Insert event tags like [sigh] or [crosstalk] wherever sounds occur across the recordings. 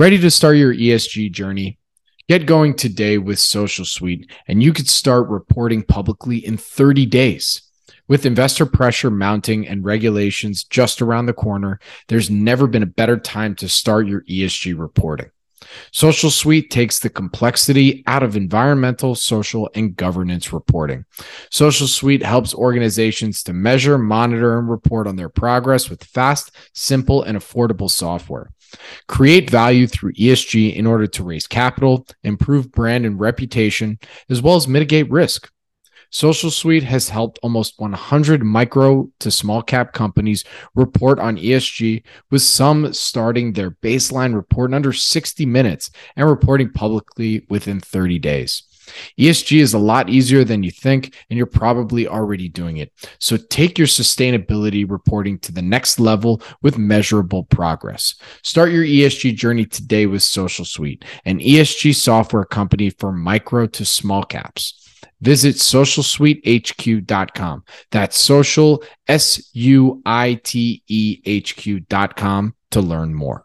Ready to start your ESG journey? Get going today with Social Suite, and you could start reporting publicly in 30 days. With investor pressure mounting and regulations just around the corner, there's never been a better time to start your ESG reporting. Social Suite takes the complexity out of environmental, social, and governance reporting. Social Suite helps organizations to measure, monitor, and report on their progress with fast, simple, and affordable software. Create value through ESG in order to raise capital, improve brand and reputation, as well as mitigate risk. Social Suite has helped almost 100 micro to small cap companies report on ESG, with some starting their baseline report in under 60 minutes and reporting publicly within 30 days. ESG is a lot easier than you think, and you're probably already doing it. So take your sustainability reporting to the next level with measurable progress. Start your ESG journey today with Social Suite, an ESG software company for micro to small caps. Visit socialsuitehq.com. That's social, S U I T E H Q.com to learn more.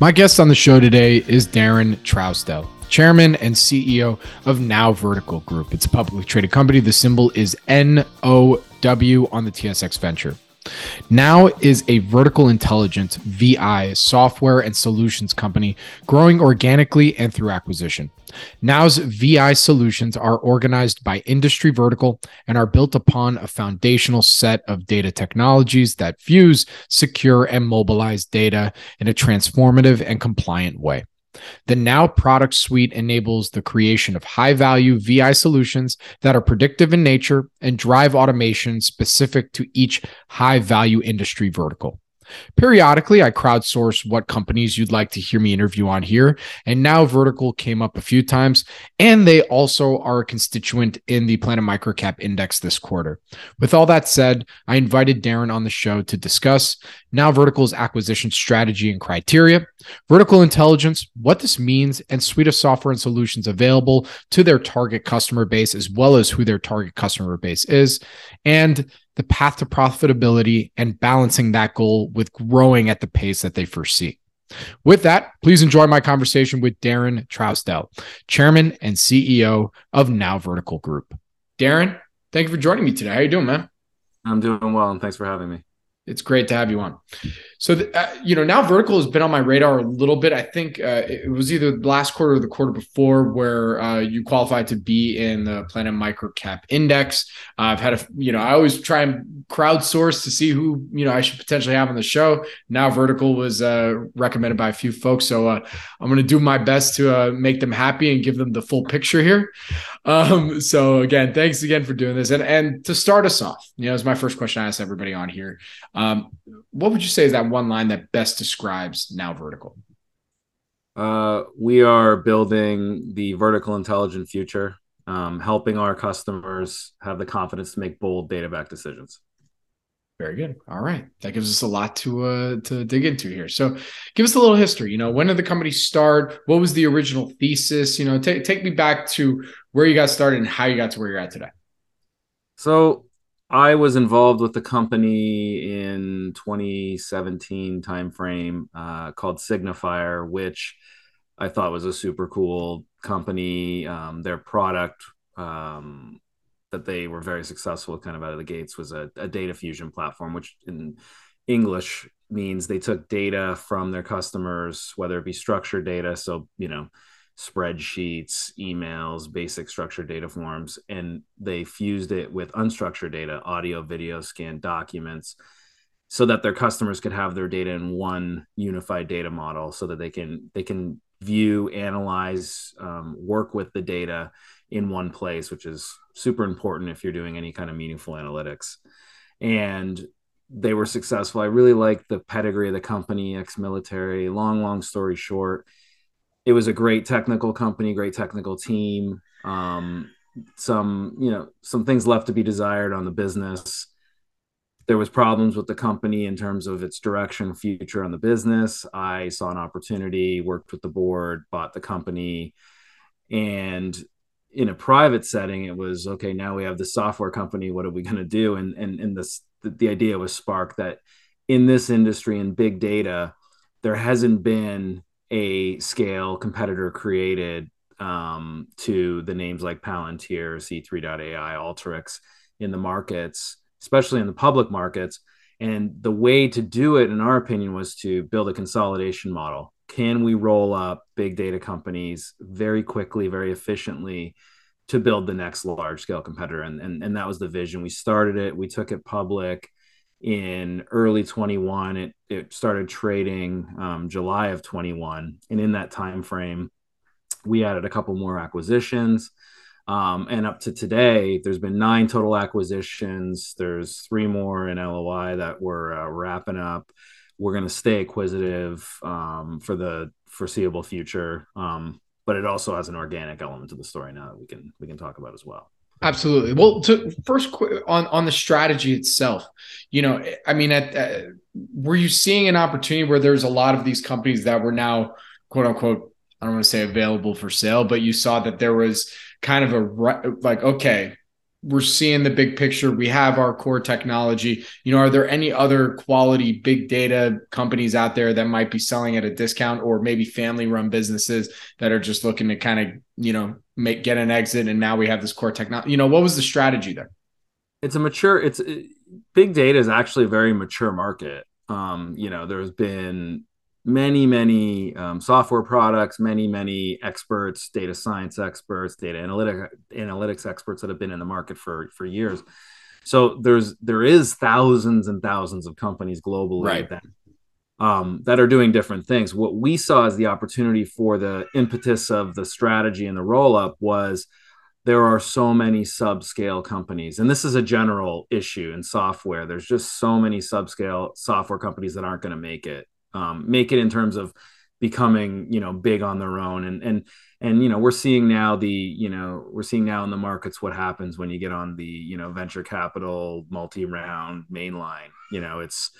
My guest on the show today is Darren Trousdell, Chairman and CEO of Now Vertical Group. It's a publicly traded company. The symbol is NOW on the TSX Venture. Now is a vertical intelligence VI software and solutions company growing organically and through acquisition. Now's VI solutions are organized by industry vertical and are built upon a foundational set of data technologies that fuse, secure, and mobilize data in a transformative and compliant way. The Now product suite enables the creation of high value VI solutions that are predictive in nature and drive automation specific to each high value industry vertical. Periodically, I crowdsource what companies you'd like to hear me interview on here. And now Vertical came up a few times, and they also are a constituent in the Planet Microcap Index this quarter. With all that said, I invited Darren on the show to discuss now Vertical's acquisition strategy and criteria, vertical intelligence, what this means, and suite of software and solutions available to their target customer base, as well as who their target customer base is, and the path to profitability and balancing that goal with growing at the pace that they foresee. With that, please enjoy my conversation with Darren Trousdell, Chairman and CEO of Now Vertical Group. Darren, thank you for joining me today. How are you doing, man? I'm doing well, and thanks for having me. It's great to have you on. So, the, uh, you know, now vertical has been on my radar a little bit. I think uh, it was either last quarter or the quarter before where uh, you qualified to be in the Planet Microcap Index. Uh, I've had a, you know, I always try and crowdsource to see who, you know, I should potentially have on the show. Now vertical was uh, recommended by a few folks. So uh, I'm going to do my best to make them happy and give them the full picture here. Um, so again, thanks again for doing this. And, and to start us off, you know, it's my first question I ask everybody on here. Um, what would you say is that one line that best describes now vertical? Uh, we are building the vertical intelligent future, um, helping our customers have the confidence to make bold data backed decisions. Very good. All right, that gives us a lot to uh, to dig into here. So, give us a little history. You know, when did the company start? What was the original thesis? You know, take take me back to where you got started and how you got to where you're at today. So, I was involved with the company in 2017 timeframe uh, called Signafire, which I thought was a super cool company. Um, their product um, that they were very successful kind of out of the gates was a, a data fusion platform, which in English means they took data from their customers, whether it be structured data, so you know spreadsheets, emails, basic structured data forms, and they fused it with unstructured data, audio, video, scanned documents, so that their customers could have their data in one unified data model, so that they can they can view, analyze, um, work with the data in one place, which is super important if you're doing any kind of meaningful analytics. And they were successful. I really like the pedigree of the company, ex-military. Long, long story short, it was a great technical company, great technical team. Um, some, you know, some things left to be desired on the business. There was problems with the company in terms of its direction, future on the business. I saw an opportunity, worked with the board, bought the company, and in a private setting, it was okay. Now we have the software company. What are we going to do? And and and this the, the idea was sparked that in this industry in big data, there hasn't been a scale competitor created um, to the names like Palantir, C3.ai, Alteryx in the markets, especially in the public markets. And the way to do it, in our opinion, was to build a consolidation model. Can we roll up big data companies very quickly, very efficiently to build the next large scale competitor? And, and, and that was the vision. We started it, we took it public in early 21 it, it started trading um, july of 21 and in that time frame we added a couple more acquisitions. Um, and up to today there's been nine total acquisitions. There's three more in loi that we're uh, wrapping up. We're going to stay acquisitive um, for the foreseeable future. Um, but it also has an organic element to the story now that we can we can talk about as well Absolutely. Well, to first on on the strategy itself, you know, I mean, at, uh, were you seeing an opportunity where there's a lot of these companies that were now quote unquote, I don't want to say available for sale, but you saw that there was kind of a like, okay, we're seeing the big picture. We have our core technology. You know, are there any other quality big data companies out there that might be selling at a discount or maybe family run businesses that are just looking to kind of, you know, make get an exit and now we have this core technology. You know, what was the strategy there? It's a mature it's it, big data is actually a very mature market. Um, you know, there's been many many um, software products many many experts data science experts data analytic analytics experts that have been in the market for for years so there's there is thousands and thousands of companies globally right. that um, that are doing different things. What we saw as the opportunity for the impetus of the strategy and the roll up was there are so many subscale companies and this is a general issue in software. There's just so many subscale software companies that aren't going to make it um, make it in terms of becoming you know big on their own. And and and you know we're seeing now the you know we're seeing now in the markets what happens when you get on the you know venture capital multi-round mainline. You know it's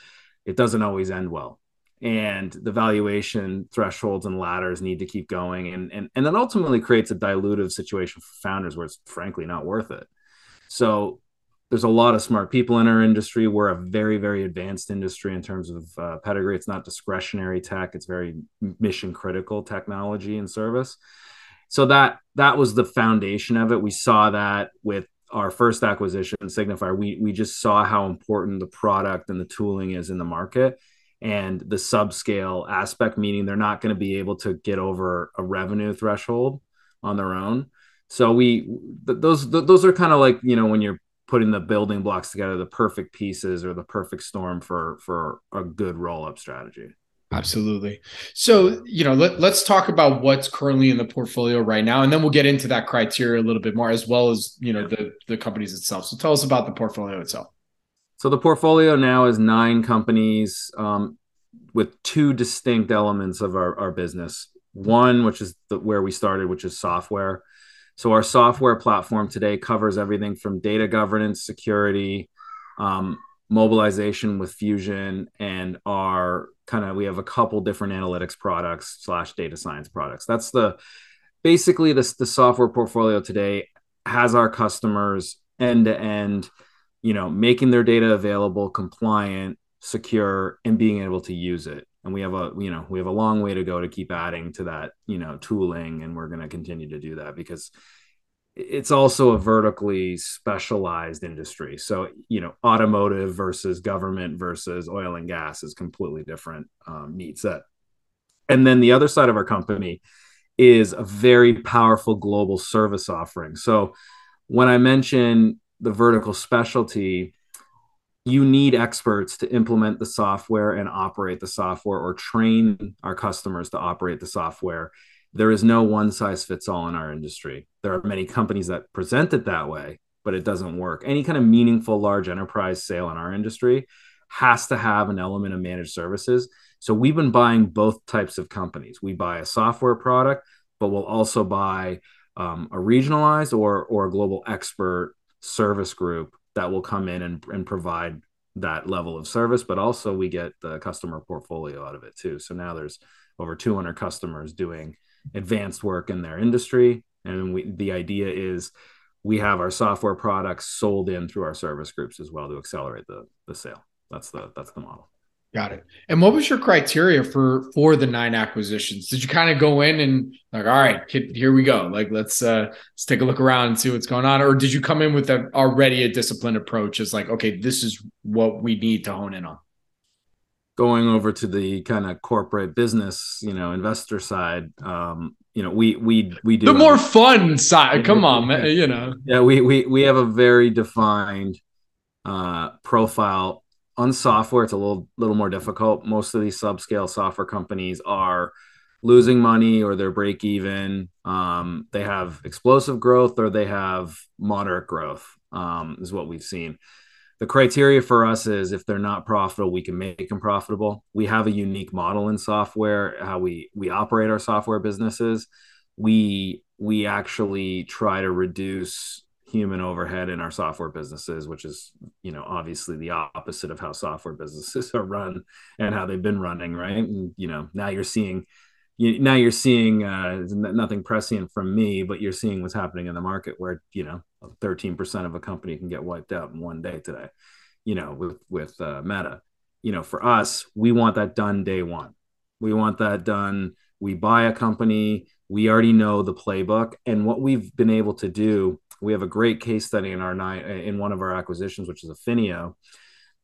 it doesn't always end well and the valuation thresholds and ladders need to keep going and and and that ultimately creates a dilutive situation for founders where it's frankly not worth it so there's a lot of smart people in our industry. We're a very, very advanced industry in terms of uh, pedigree. It's not discretionary tech; it's very mission critical technology and service. So that that was the foundation of it. We saw that with our first acquisition, Signafire We we just saw how important the product and the tooling is in the market, and the subscale aspect, meaning they're not going to be able to get over a revenue threshold on their own. So we th- those th- those are kind of like you know when you're putting the building blocks together, the perfect pieces or the perfect storm for for a good roll up strategy. Absolutely. So, you know, let, let's talk about what's currently in the portfolio right now, and then we'll get into that criteria a little bit more, as well as you know the the companies itself. So, tell us about the portfolio itself. So, the portfolio now is nine companies um, with two distinct elements of our, our business. One, which is the, where we started, which is software. So our software platform today covers everything from data governance, security, um, mobilization with Fusion, and our kind of we have a couple different analytics products slash data science products. That's the basically the, the software portfolio today has our customers end to end, you know, making their data available, compliant, secure, and being able to use it. And we have a you know we have a long way to go to keep adding to that you know tooling and we're going to continue to do that because it's also a vertically specialized industry. So you know automotive versus government versus oil and gas is completely different um, need set. And then the other side of our company is a very powerful global service offering. So when i mention the vertical specialty you need experts to implement the software and operate the software or train our customers to operate the software. There is no one size fits all in our industry. There are many companies that present it that way, but it doesn't work. Any kind of meaningful large enterprise sale in our industry has to have an element of managed services. So we've been buying both types of companies. We buy a software product, but we'll also buy um, a regionalized or or a global expert service group that will come in and, and provide that level of service, but also we get the customer portfolio out of it too. So now there's over 200 customers doing advanced work in their industry. And we, the idea is we have our software products sold in through our service groups as well to accelerate the, the sale. That's the, that's the model. Got it. And what was your criteria for for the nine acquisitions? Did you kind of go in and like, all right, here we go. Like, let's uh let's take a look around and see what's going on, or did you come in with a, already a disciplined approach? As like, okay, this is what we need to hone in on. Going over to the kind of corporate business, you know, investor side, um, you know, we we we do the more fun side. Come on, man, you know. Yeah, we we we have a very defined uh profile on software it's a little little more difficult. Most of these subscale software companies are losing money or they're break even. Um, they have explosive growth or they have moderate growth um, is what we've seen. The criteria for us is if they're not profitable we can make them profitable. We have a unique model in software how we we operate our software businesses. We we actually try to reduce human overhead in our software businesses which is you know obviously the opposite of how software businesses [laughs] are run and how they've been running right? And you know now you're seeing you, now you're seeing uh, nothing prescient from me but you're seeing what's happening in the market where you know 13% of a company can get wiped out in one day today you know with with uh, meta. You know for us we want that done day one. We want that done. We buy a company. We already know the playbook. And what we've been able to do we have a great case study in our in one of our acquisitions, which is Affinio.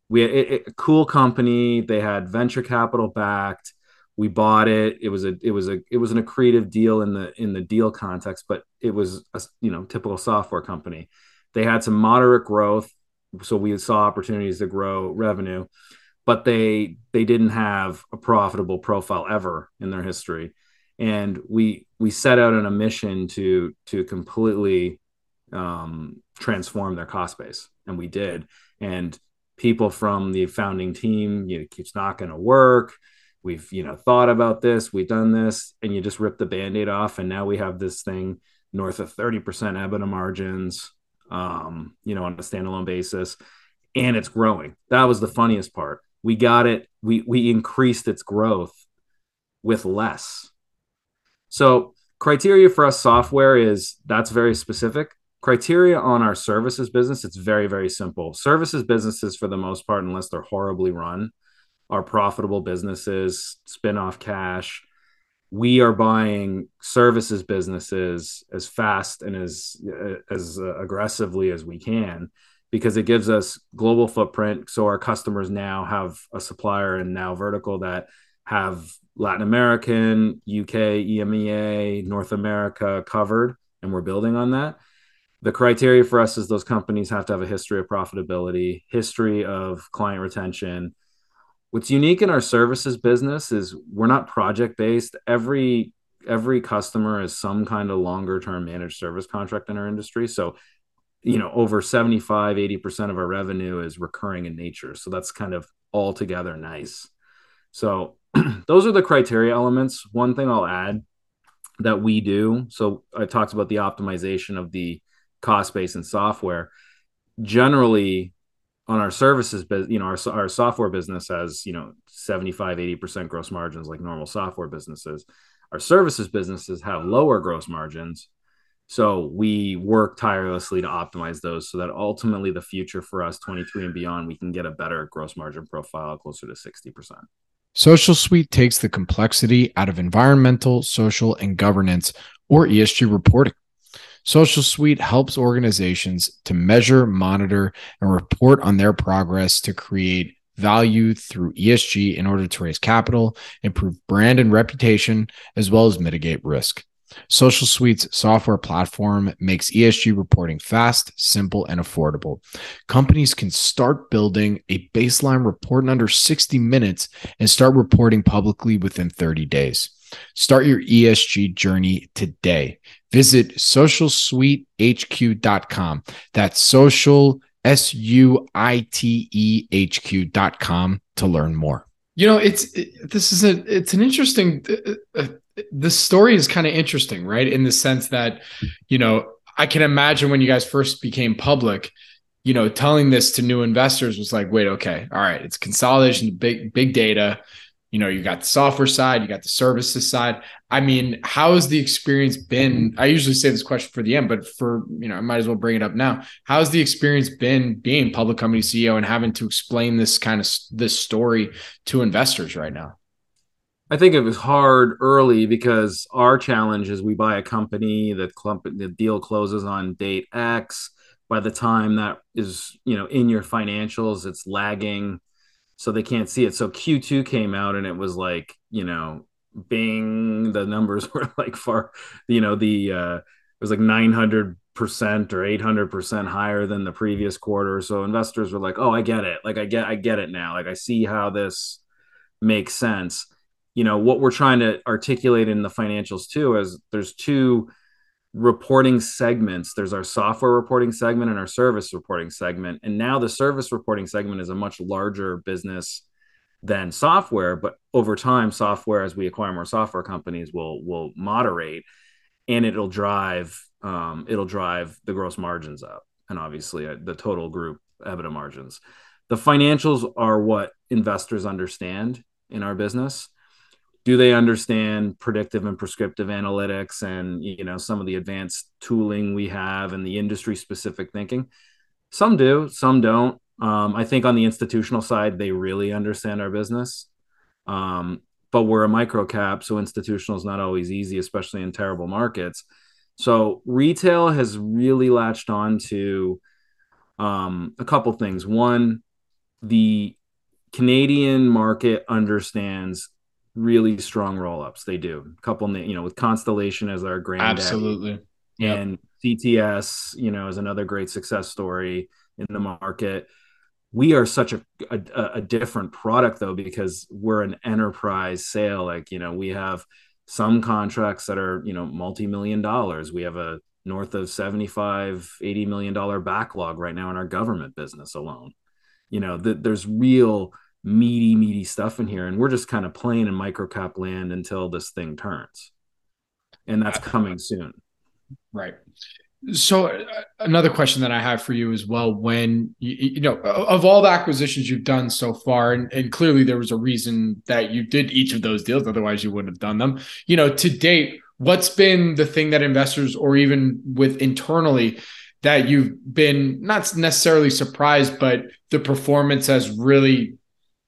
We it, a cool company. They had venture capital backed. We bought it. It was a it was a it was an accretive deal in the in the deal context, but it was a you know typical software company. They had some moderate growth, so we saw opportunities to grow revenue, but they they didn't have a profitable profile ever in their history and we we set out on a mission to to completely um, transform their cost base, and we did. And people from the founding team, you know, it's not going to work. We've you know thought about this, we've done this, and you just rip the band-aid off, and now we have this thing north of 30% EBITDA margins, um, you know, on a standalone basis, and it's growing. That was the funniest part. We got it. We we increased its growth with less. So criteria for us software is that's very specific criteria on our services business it's very very simple. Services businesses for the most part unless they're horribly run are profitable businesses spin off cash. We are buying services businesses as fast and as as aggressively as we can because it gives us global footprint. So our customers now have a supplier and now vertical that have latin american uk emea north america covered and we're building on that the criteria for us is those companies have to have a history of profitability, history of client retention. What's unique in our services business is we're not project based. Every every customer is some kind of longer term managed service contract in our industry. So, you know, over 75, 80% of our revenue is recurring in nature. So that's kind of altogether nice. So [clears throat] those are the criteria elements. One thing I'll add that we do. So I talked about the optimization of the cost base and software generally on our services you know our, our software business has you know 75 80% gross margins like normal software businesses. Our services businesses have lower gross margins. So we work tirelessly to optimize those so that ultimately the future for us 23 and beyond we can get a better gross margin profile closer to 60% social suite takes the complexity out of environmental social and governance or esg reporting Social Suite helps organizations to measure, monitor, and report on their progress to create value through ESG in order to raise capital, improve brand and reputation, as well as mitigate risk. Social Suite's software platform makes ESG reporting fast, simple, and affordable. Companies can start building a baseline report in under 60 minutes and start reporting publicly within 30 days. Start your ESG journey today. Visit socialsuitehq.com. That's social S U I T E H Q.com to learn more. You know, it's it, this is a it's an interesting uh, uh, the story is kind of interesting, right? In the sense that, you know, I can imagine when you guys first became public, you know, telling this to new investors was like, wait, okay, all right, it's consolidation, big big data. You know, you got the software side, you got the services side. I mean, how has the experience been? I usually say this question for the end, but for you know, I might as well bring it up now. How has the experience been being public company CEO and having to explain this kind of this story to investors right now? I think it was hard early because our challenge is we buy a company, the clump, the deal closes on date X. By the time that is, you know, in your financials, it's lagging, so they can't see it. So Q2 came out and it was like, you know, bing, the numbers [laughs] were like far, you know, the uh, it was like 900 percent or 800 percent higher than the previous quarter. So investors were like, oh, I get it. Like I get, I get it now. Like I see how this makes sense you know what we're trying to articulate in the financials too is there's two reporting segments. There's our software reporting segment and our service reporting segment. And now the service reporting segment is a much larger business than software but over time software as we acquire more software companies will will moderate and it'll drive um, it'll drive the gross margins up and obviously uh, the total group EBITDA margins. The financials are what investors understand in our business do they understand predictive and prescriptive analytics and you know some of the advanced tooling we have and the industry specific thinking? Some do some don't. Um, i think on the institutional side they really understand our business. Um, but we're a micro cap so institutional is not always easy especially in terrible markets. So retail has really latched on to um, a couple things. One the canadian market understands really strong roll ups. They do a couple, you know, with Constellation as our grand absolutely, yep. and CTS, you know, is another great success story in the market. We are such a, a, a different product though because we're an enterprise sale. Like you know, we have some contracts that are you know multi-million dollars. We have a north of 75 80 million dollar backlog right now in our government business alone you know th- there's real meaty, meaty stuff in here. And we're just kind of playing in microcap land until this thing turns. And that's coming soon. Right. So uh, another question that I have for you as well, when you, you, know of all the acquisitions you've done so far, and, and, clearly there was a reason that you did each of those deals, otherwise you wouldn't have done them. You know, to date, what's been the thing that investors or even with internally that you've been not necessarily surprised, but the performance has really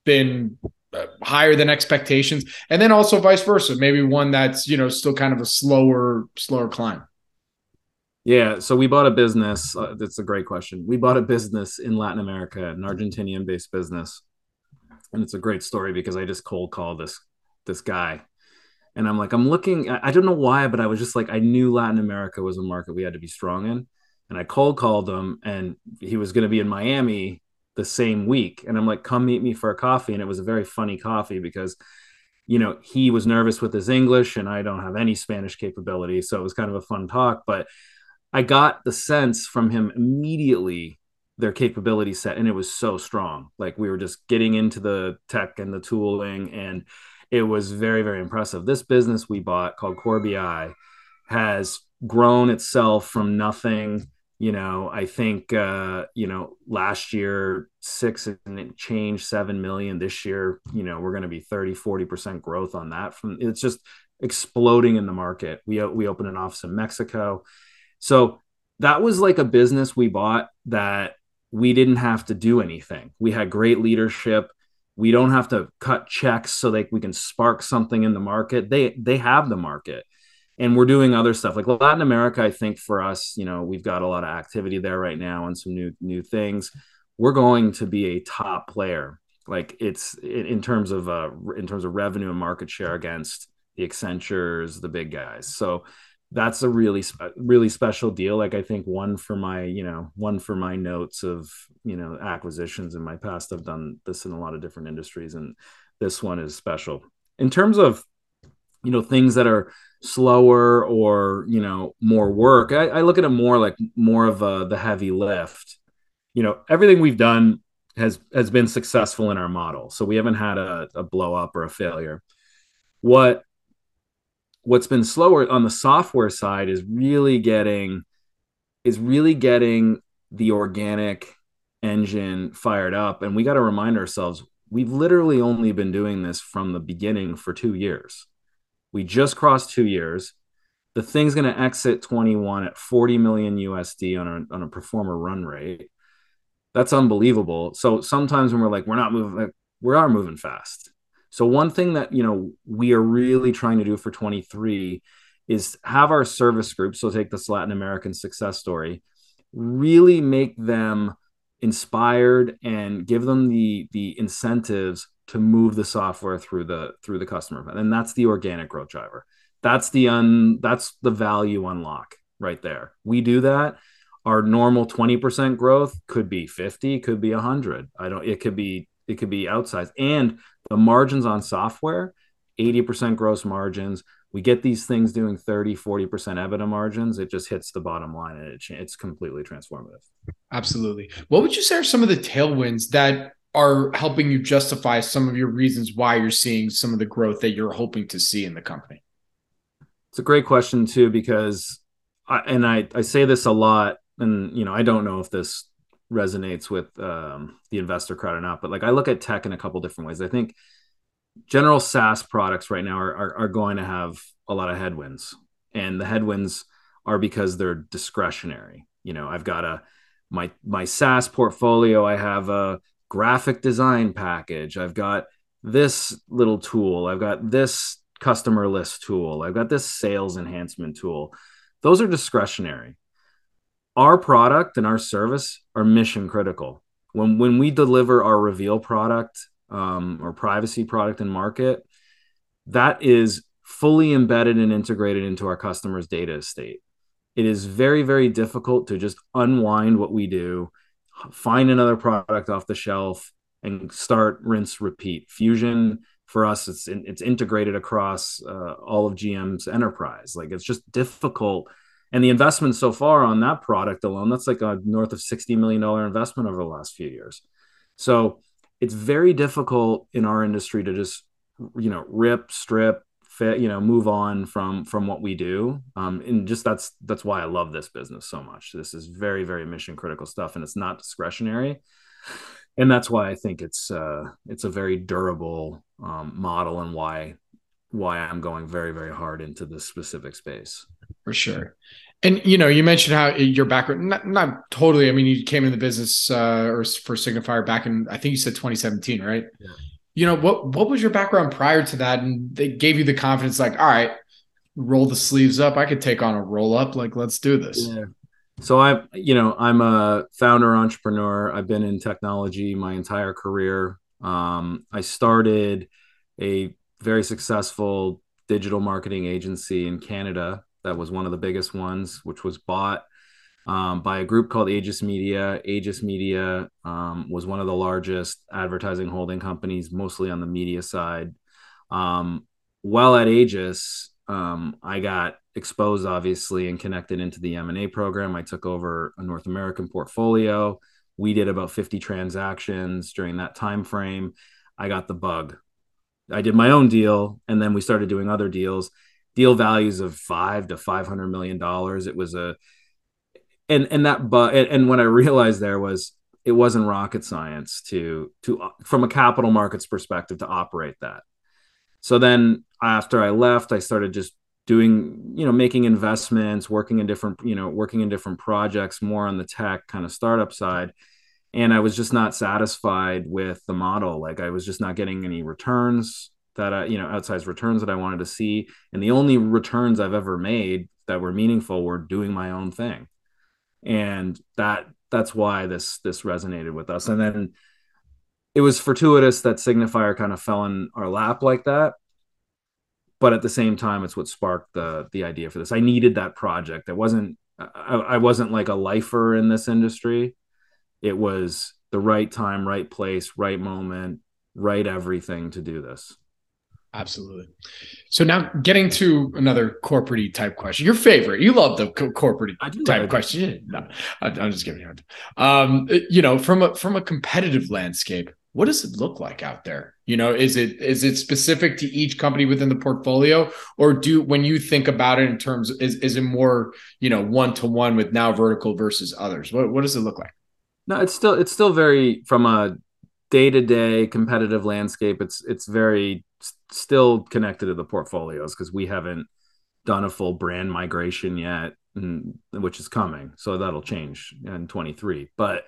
been uh, higher than expectations. And then also vice versa maybe one that's you know still kind of a slower slower climb. Yeah so we bought a business uh, that's a great question. We bought a business in latin america an argentinian based business. And it's a great story because i just cold called this this guy. And i'm like i'm looking i don't know why but i was just like i knew latin america was a market we had to be strong in. And i cold called him and he was going to be in miami the same week. And I'm like, come meet me for a coffee. And it was a very funny coffee because, you know, he was nervous with his English and I don't have any Spanish capability. So it was kind of a fun talk. But I got the sense from him immediately their capability set and it was so strong. Like we were just getting into the tech and the tooling and it was very, very impressive. This business we bought called Core BI has grown itself from nothing you know i think uh you know last year six and change seven million. This year you know we're going to be 30 40% growth on that from it's just exploding in the market. We we opened an office in mexico. So that was like a business we bought that we didn't have to do anything. We had great leadership. We don't have to cut checks so that we can spark something in the market. They they have the market and we're doing other stuff like Latin America. I think for us, you know, we've got a lot of activity there right now and some new new things. We're going to be a top player, like it's in terms of uh, in terms of revenue and market share against the Accentures, the big guys. So that's a really really special deal. Like I think one for my you know one for my notes of you know acquisitions in my past. I've done this in a lot of different industries, and this one is special in terms of you know things that are slower or you know more work I, I, look at it more like more of a, the heavy lift you know, everything we've done has has been successful in our model. So we haven't had a, a blow up or a failure. What what's been slower on the software side is really getting is really getting the organic engine fired up and we got to remind ourselves we've literally only been doing this from the beginning for 2 years we just crossed 2 years. The thing's going to exit 21 at 40 million USD on a on a pro forma run rate. That's unbelievable. So sometimes when we're like we're not moving like, we are moving fast. So one thing that you know we are really trying to do for 23 is have our service group. So take this Latin American success story, really make them inspired and give them the the incentives to move the software through the through the customer. And that's the organic growth driver. That's the un that's the value unlock right there. We do that. Our normal 20% growth could be 50 could be 100 i don't it could be it could be outsized. And the margins on software 80% gross margins. We get these things doing 30 40% ebitda margins. It just hits the bottom line and it, it's completely transformative. Absolutely. What would you say are some of the tailwinds that are helping you justify some of your reasons why you're seeing some of the growth that you're hoping to see in the company it's a great question too because I, and I, I say this a lot and you know i don't know if this resonates with um, the investor crowd or not but like i look at tech in a couple different ways i think general SaaS products right now are, are, are going to have a lot of headwinds, and the headwinds are because they're discretionary. You know, I've got a my my SaaS portfolio. I have a graphic design package. I've got this little tool. I've got this customer list tool. I've got this sales enhancement tool. Those are discretionary. Our product and our service are mission critical. When when we deliver our reveal product um, or privacy product and market, that is fully embedded and integrated into our customers' data estate. It is very, very difficult to just unwind what we do, find another product off the shelf, and start rinse repeat. Fusion for us, it's it's integrated across uh, all of GM's enterprise. Like it's just difficult. And the investment so far on that product alone, that's like a north of sixty million dollar investment over the last few years. So it's very difficult in our industry to just you know rip strip you know move on from from what we do um and just that's that's why i love this business so much this is very very mission critical stuff and it's not discretionary and that's why i think it's uh it's a very durable um, model and why why i'm going very very hard into this specific space for sure and you know, you mentioned how your background not, not totally. I mean, you came in the business uh, or for Signafire back in I think you said 2017, right? Yeah. You know what? What was your background prior to that? And they gave you the confidence, like, all right, roll the sleeves up. I could take on a roll up. Like, let's do this. Yeah. So I, you know, I'm a founder entrepreneur. I've been in technology my entire career. Um, I started a very successful digital marketing agency in Canada that was one of the biggest ones, which was bought um, by a group called Aegis Media. Aegis Media um, was one of the largest advertising holding companies, mostly on the media side. Um, while at Aegis, um, I got exposed, obviously, and connected into the M&A program. I took over a North American portfolio. We did about 50 transactions during that time frame. I got the bug. I did my own deal, and then we started doing other deals deal values of five to five hundred million dollars. It was a and and that but and, and what I realized there was it wasn't rocket science to to from a capital markets perspective to operate that. So then after I left, I started just doing you know making investments working in different you know working in different projects more on the tech kind of startup side and i was just not satisfied with the model like i was just not getting any returns that I, you know, outsized returns that I wanted to see. And the only returns I've ever made that were meaningful were doing my own thing. And that that's why this this resonated with us. And then it was fortuitous that Signafire kind of fell in our lap like that. But at the same time, it's what sparked the the idea for this. I needed that project. It wasn't I, I wasn't like a lifer in this industry. It was the right time, right place, right moment, right everything to do this. Absolutely. So now getting to another corporate type question, your favorite, you love the co- corporate type of question. No, I'm just giving you. Um, you know, from a from a competitive landscape, what does it look like out there? You know, is it is it specific to each company within the portfolio, or do when you think about it in terms is is it more you know one to one with now vertical versus others? What what does it look like? No, it's still it's still very from a day to day competitive landscape. It's it's very still connected to the portfolios because we haven't done a full brand migration yet, which is coming. So that'll change in 23. But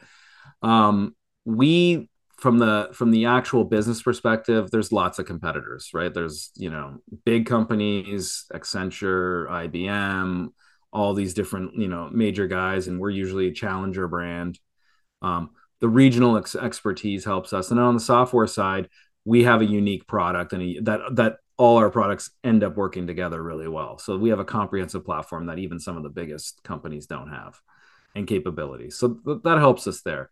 um, we from the from the actual business perspective there's lots of competitors right there's you know big companies accenture ibm all these different you know major guys and we're usually a challenger brand um, the regional ex- expertise helps us and on the software side we have a unique product and a, that that all our products end up working together really well so we have a comprehensive platform that even some of the biggest companies don't have and capabilities so th- that helps us there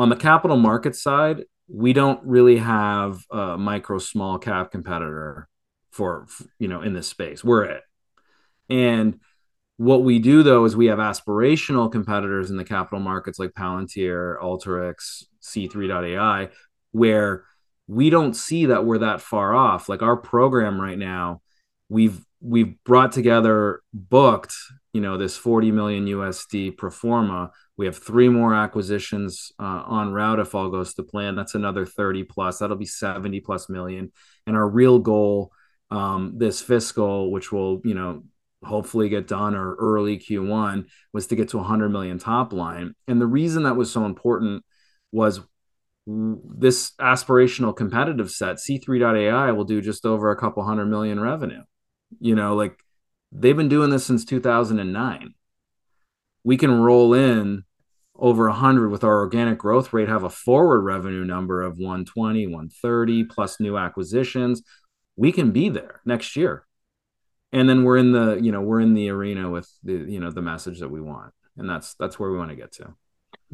on the capital market side, we don't really have a micro small cap competitor for you know in this space. We're it. And what we do though is we have aspirational competitors in the capital markets like Palantir, Alteryx, C3.ai, where we don't see that we're that far off. Like our program right now, we've we've brought together booked you know this 40 million usd pro forma. We have three more acquisitions uh, on route if all goes to plan. That's another 30 plus. That'll be 70 plus million. And our real goal um, this fiscal which will you know hopefully get done or early q1 was to get to 100 million top line and the reason that was so important was this aspirational competitive set c3.ai will do just over a couple hundred million revenue you know, like they've been doing this since 2009. We can roll in over 100 with our organic growth rate, have a forward revenue number of 120, 130 plus new acquisitions. We can be there next year. And then we're in the, you know, we're in the arena with the, you know, the message that we want. And that's that's where we want to get to.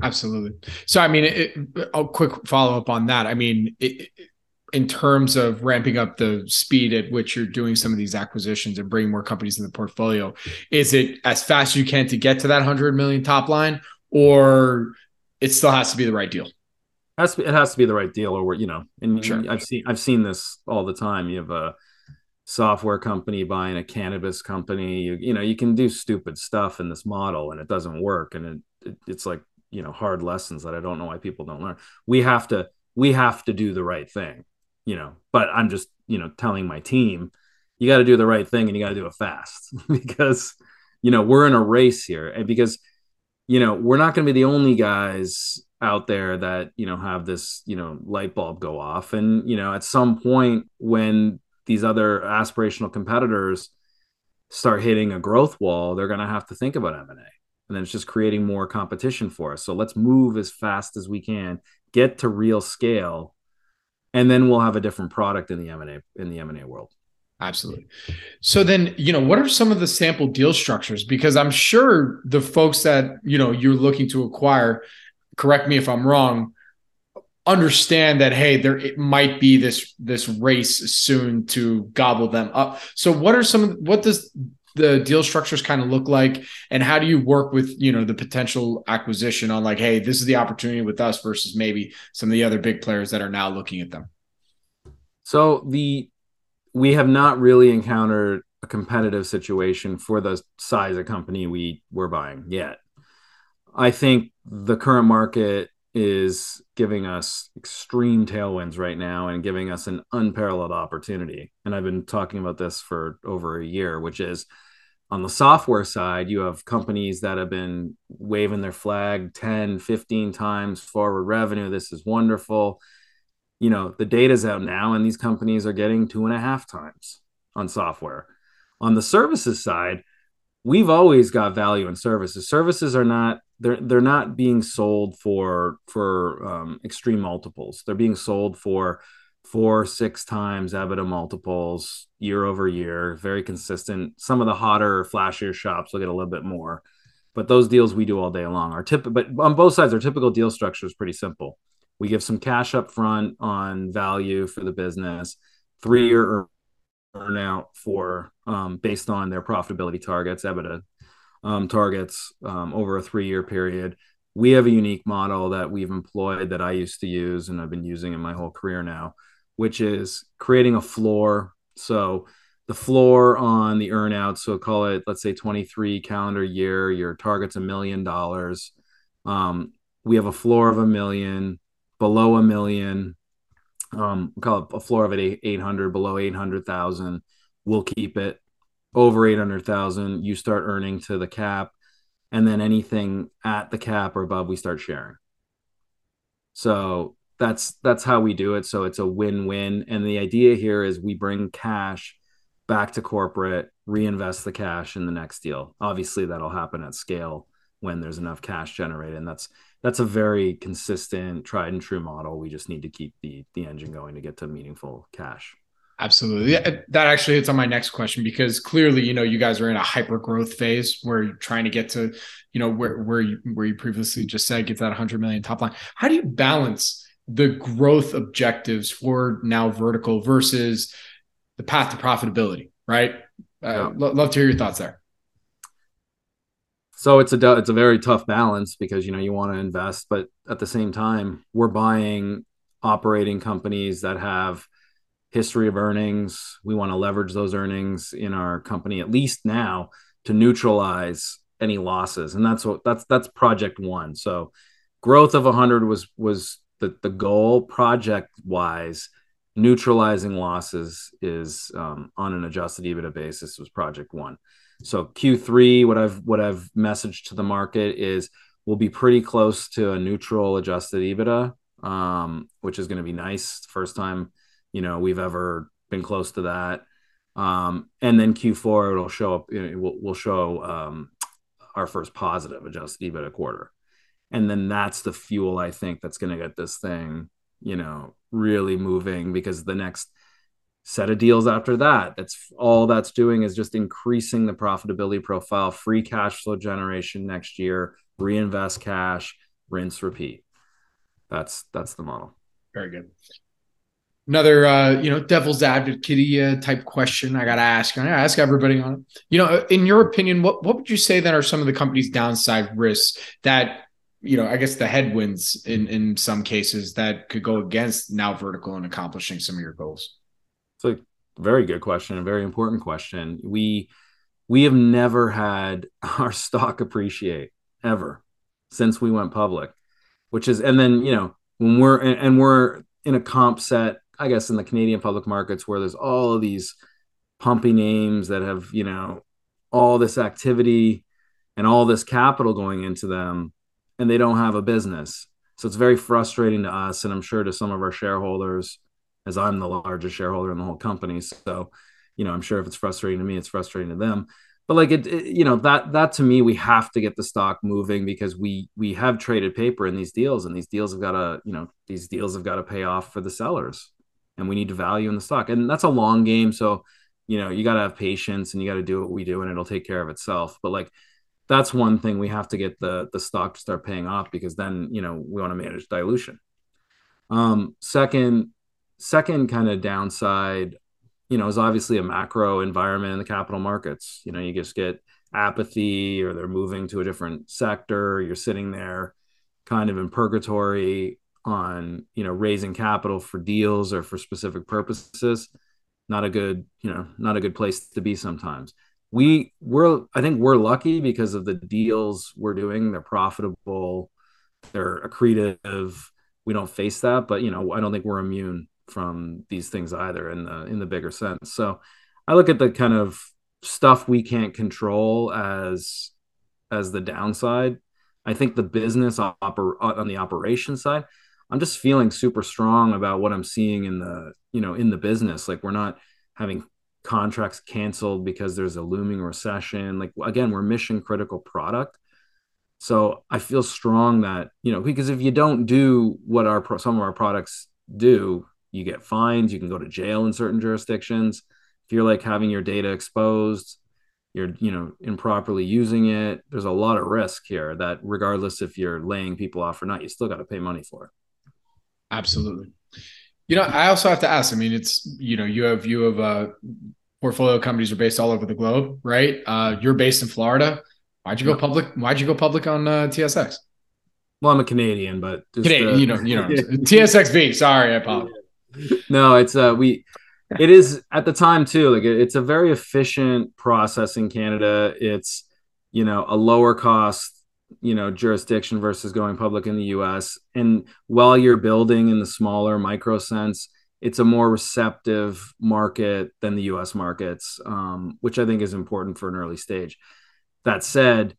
Absolutely. So, I mean, it, a quick follow up on that. I mean, it, in terms of ramping up the speed at which you're doing some of these acquisitions and bringing more companies in the portfolio is it as fast as you can to get to that 100 million top line or it still has to be the right deal it has to be, it has to be the right deal or you know and sure. i've seen i've seen this all the time you have a software company buying a cannabis company you, you know you can do stupid stuff in this model and it doesn't work and it, it it's like you know hard lessons that i don't know why people don't learn we have to we have to do the right thing you know, but I'm just, you know, telling my team, you got to do the right thing and you got to do it fast [laughs] because, you know, we're in a race here. And because, you know, we're not going to be the only guys out there that, you know, have this, you know, light bulb go off. And, you know, at some point when these other aspirational competitors start hitting a growth wall, they're going to have to think about M&A. And then it's just creating more competition for us. So let's move as fast as we can, get to real scale and then we'll have a different product in the M&A in the M&A world. Absolutely. So then, you know, what are some of the sample deal structures? Because I'm sure the folks that, you know, you're looking to acquire, correct me if I'm wrong, understand that hey, there it might be this this race soon to gobble them up. So what are some what does the deal structures kind of look like? And how do you work with you know the potential acquisition on like hey this is the opportunity with us versus maybe some of the other big players that are now looking at them? So the we have not really encountered a competitive situation for the size of company we were buying yet. I think the current market is giving us extreme tailwinds right now and giving us an unparalleled opportunity. And I've been talking about this for over a year, which is on the software side, you have companies that have been waving their flag 10, 15 times forward revenue. This is wonderful. You know, the data's out now, and these companies are getting two and a half times on software. On the services side, we've always got value in services. Services are not they're they're not being sold for for um, extreme multiples. They're being sold for four, six times EBITDA multiples year over year, very consistent. Some of the hotter, flashier shops will get a little bit more, but those deals we do all day long. Our tip, but on both sides, our typical deal structure is pretty simple. We give some cash up front on value for the business, three year earnout for um, based on their profitability targets, EBITDA um, targets um, over a three year period. We have a unique model that we've employed that I used to use and I've been using in my whole career now, which is creating a floor. So the floor on the earnout, so call it let's say 23 calendar year, your target's a million dollars. Um, we have a floor of a million, below a million, um, call it a floor of at 800, below 800,000. We'll keep it over 800,000. You start earning to the cap. And then anything at the cap or above, we start sharing. So that's that's how we do it. So it's a win-win. And the idea here is we bring cash back to corporate, reinvest the cash in the next deal. Obviously, that'll happen at scale when there's enough cash generated. And that's that's a very consistent, tried and true model. We just need to keep the the engine going to get to meaningful cash. Absolutely. That actually hits on my next question because clearly, you know, you guys are in a hyper growth phase where you're trying to get to, you know, where where you where you previously just said get that 100 million top line. How do you balance the growth objectives for now vertical versus the path to profitability, right? Uh, yeah. love to hear your thoughts there so it's a it's a very tough balance because you know you want to invest but at the same time we're buying operating companies that have history of earnings. We want to leverage those earnings in our company at least now to neutralize any losses. And that's what that's that's project 1 so growth of 100 was was the the goal. Project wise neutralizing losses is um, on an adjusted EBITDA basis was project 1 so Q3, what I've what I've messaged to the market is we'll be pretty close to a neutral adjusted EBITDA, um, which is going to be nice. First time, you know, we've ever been close to that. Um, and then Q4 it'll show up. You know, we'll, we'll show um, our first positive adjusted EBITDA quarter, and then that's the fuel I think that's going to get this thing, you know, really moving because the next set of deals after that. That's all that's doing is just increasing the profitability profile, free cash flow generation next year, reinvest cash, rinse, repeat. That's that's the model. Very good. Another, uh, you know, devil's advocate uh, type question I got to ask. and I ask everybody on it. You know, in your opinion, what what would you say that are some of the company's downside risks that you know, I guess the headwinds in in some cases that could go against now vertical and accomplishing some of your goals? It's a very good question, a very important question. We we have never had [laughs] our stock appreciate ever since we went public, which is and then you know when we're and, and we're in a comp set, I guess in the Canadian public markets where there's all of these pumpy names that have you know all this activity and all this capital going into them and they don't have a business so it's very frustrating to us and i'm sure to some of our shareholders as I'm the largest shareholder in the whole company. So, you know, I'm sure if it's frustrating to me, it's frustrating to them. But like it, it, you know, that that to me, we have to get the stock moving because we we have traded paper in these deals, and these deals have got to, you know, these deals have got to pay off for the sellers, and we need to value in the stock, and that's a long game. So, you know, you got to have patience, and you got to do what we do, and it'll take care of itself. But like, that's one thing we have to get the the stock to start paying off because then you know we want to manage dilution. Um, second, second kind of downside you know is obviously a macro environment in the capital markets you know you just get apathy or they're moving to a different sector you're sitting there kind of in purgatory on you know raising capital for deals or for specific purposes not a good you know not a good place to be sometimes we we're i think we're lucky because of the deals we're doing they're profitable they're accretive we don't face that but you know i don't think we're immune from these things either in the in the bigger sense. So I look at the kind of stuff we can't control as as the downside. I think the business oper- on the operation side, I'm just feeling super strong about what I'm seeing in the you know in the business. Like we're not having contracts canceled because there's a looming recession. Like again, we're mission critical product. So I feel strong that you know because if you don't do what our some of our products do, you get fines, you can go to jail in certain jurisdictions. If you're like having your data exposed, you're you know improperly using it, there's a lot of risk here that regardless if you're laying people off or not, you still got to pay money for it. Absolutely. You know, I also have to ask. I mean, it's you know, you have you have uh, portfolio companies are based all over the globe, right? Uh, you're based in Florida. Why'd you go public? Why'd you go public on uh, TSX? Well, I'm a Canadian, but Canadian, uh, you know, you know, [laughs] TSXV. Sorry, I apologize. [laughs] No, it's uh, we. It is at the time too. Like it's a very efficient process in Canada. It's you know a lower cost you know jurisdiction versus going public in the US and while you're building in the smaller micro sense it's a more receptive market than the US markets um, which I think is important for an early stage. That said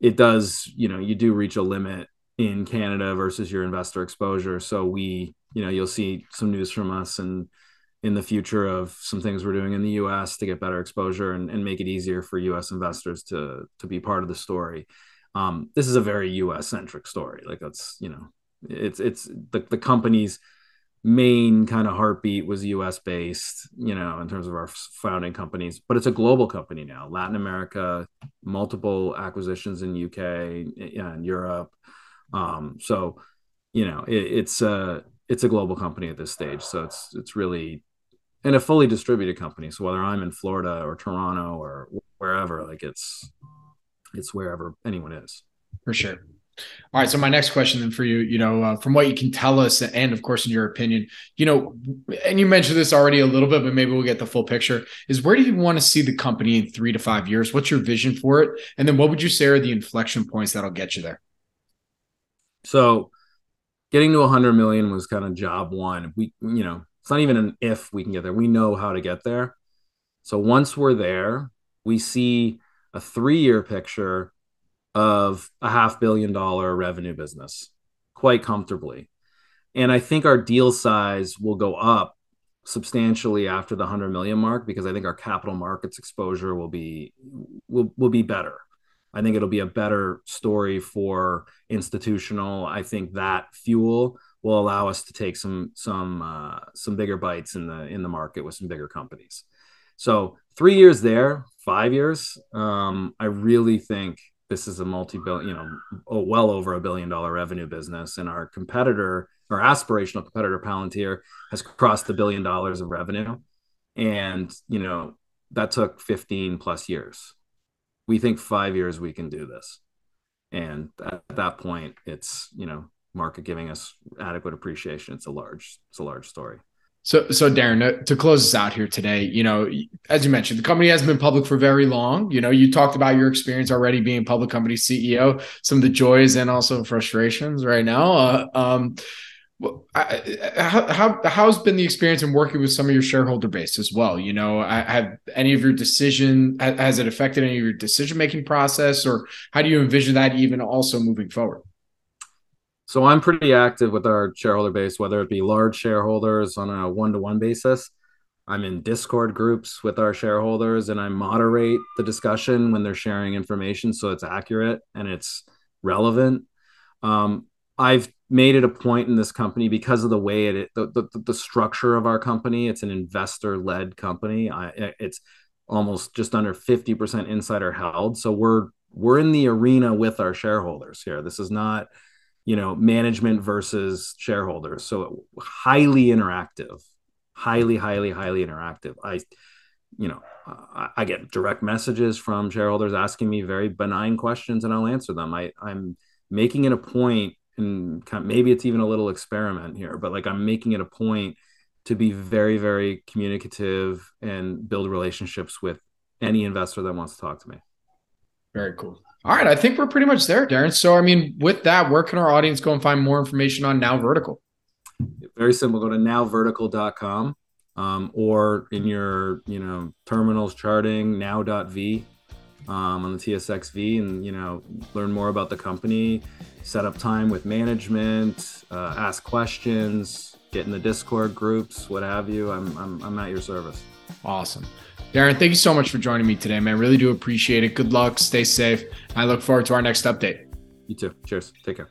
it does you know you do reach a limit in Canada versus your investor exposure. So we you know you'll see some news from us and in the future of some things we're doing in the US to get better exposure and, and make it easier for US investors to to be part of the story um, this is a very U.S. centric story. Like that's you know, it's it's the the company's main kind of heartbeat was U.S. based. You know, in terms of our founding companies, but it's a global company now. Latin America, multiple acquisitions in UK and Europe. Um, so you know, it, it's a it's a global company at this stage. So it's it's really and a fully distributed company. So whether I'm in Florida or Toronto or wherever, like it's it's wherever anyone is. For sure. All right. So my next question then for you, you know, uh, from what you can tell us, and of course in your opinion, you know, and you mentioned this already a little bit, but maybe we'll get the full picture. Is where do you want to see the company in three to five years? What's your vision for it? And then what would you say are the inflection points that'll get you there? So, getting to 100 million was kind of job one. We, you know, it's not even an if we can get there. We know how to get there. So once we're there, we see a three year picture of a half billion dollar revenue business quite comfortably. And I think our deal size will go up substantially after the 100 million mark because I think our capital markets exposure will be will will be better. I think it'll be a better story for institutional. I think that fuel will allow us to take some some uh, some bigger bites in the in the market with some bigger companies. So three years there, five years, um, I really think this is a multi-billion, you know, oh, well over a billion dollar revenue business. And our competitor, our aspirational competitor, Palantir, has crossed the billion dollars of revenue. And, you know, that took 15 plus years. We think five years we can do this. And at that point, it's, you know, market giving us adequate appreciation. It's a large, it's a large story. So, so Darren, to close us out here today, you know, as you mentioned, the company hasn't been public for very long. You know, you talked about your experience already being public company CEO, some of the joys and also frustrations right now. Uh, um, how, how how's been the experience in working with some of your shareholder base as well? You know, have any of your decision has it affected any of your decision making process, or how do you envision that even also moving forward? So I'm pretty active with our shareholder base, whether it be large shareholders on a one to one basis. I'm in Discord groups with our shareholders and I moderate the discussion when they're sharing information so it's accurate and it's relevant. Um, I've made it a point in this company because of the way it the, the, the structure of our company. It's an investor led company. I, it's almost just under 50% insider held. So we're we're in the arena with our shareholders here. This is not you know management versus shareholders. So highly interactive highly highly highly interactive. I you know I, I, get direct messages from shareholders asking me very benign questions and i'll answer them. I i'm making it a point and kind of, maybe it's even a little experiment here but like i'm making it a point to be very very communicative and build relationships with any investor that wants to talk to me. Very cool all right, I think we're pretty much there, Darren. So, I mean, with that, where can our audience go and find more information on Now Vertical? Very simple. Go to nowvertical.com um, or in your, you know, terminals charting now.v um, on the TSXV and, you know, learn more about the company, set up time with management, uh, ask questions, get in the Discord groups, what have you. I'm, I'm, I'm at your service. Awesome. Darren, thank you so much for joining me today, man. Really do appreciate it. Good luck. Stay safe. I look forward to our next update. You too. Cheers. Take care.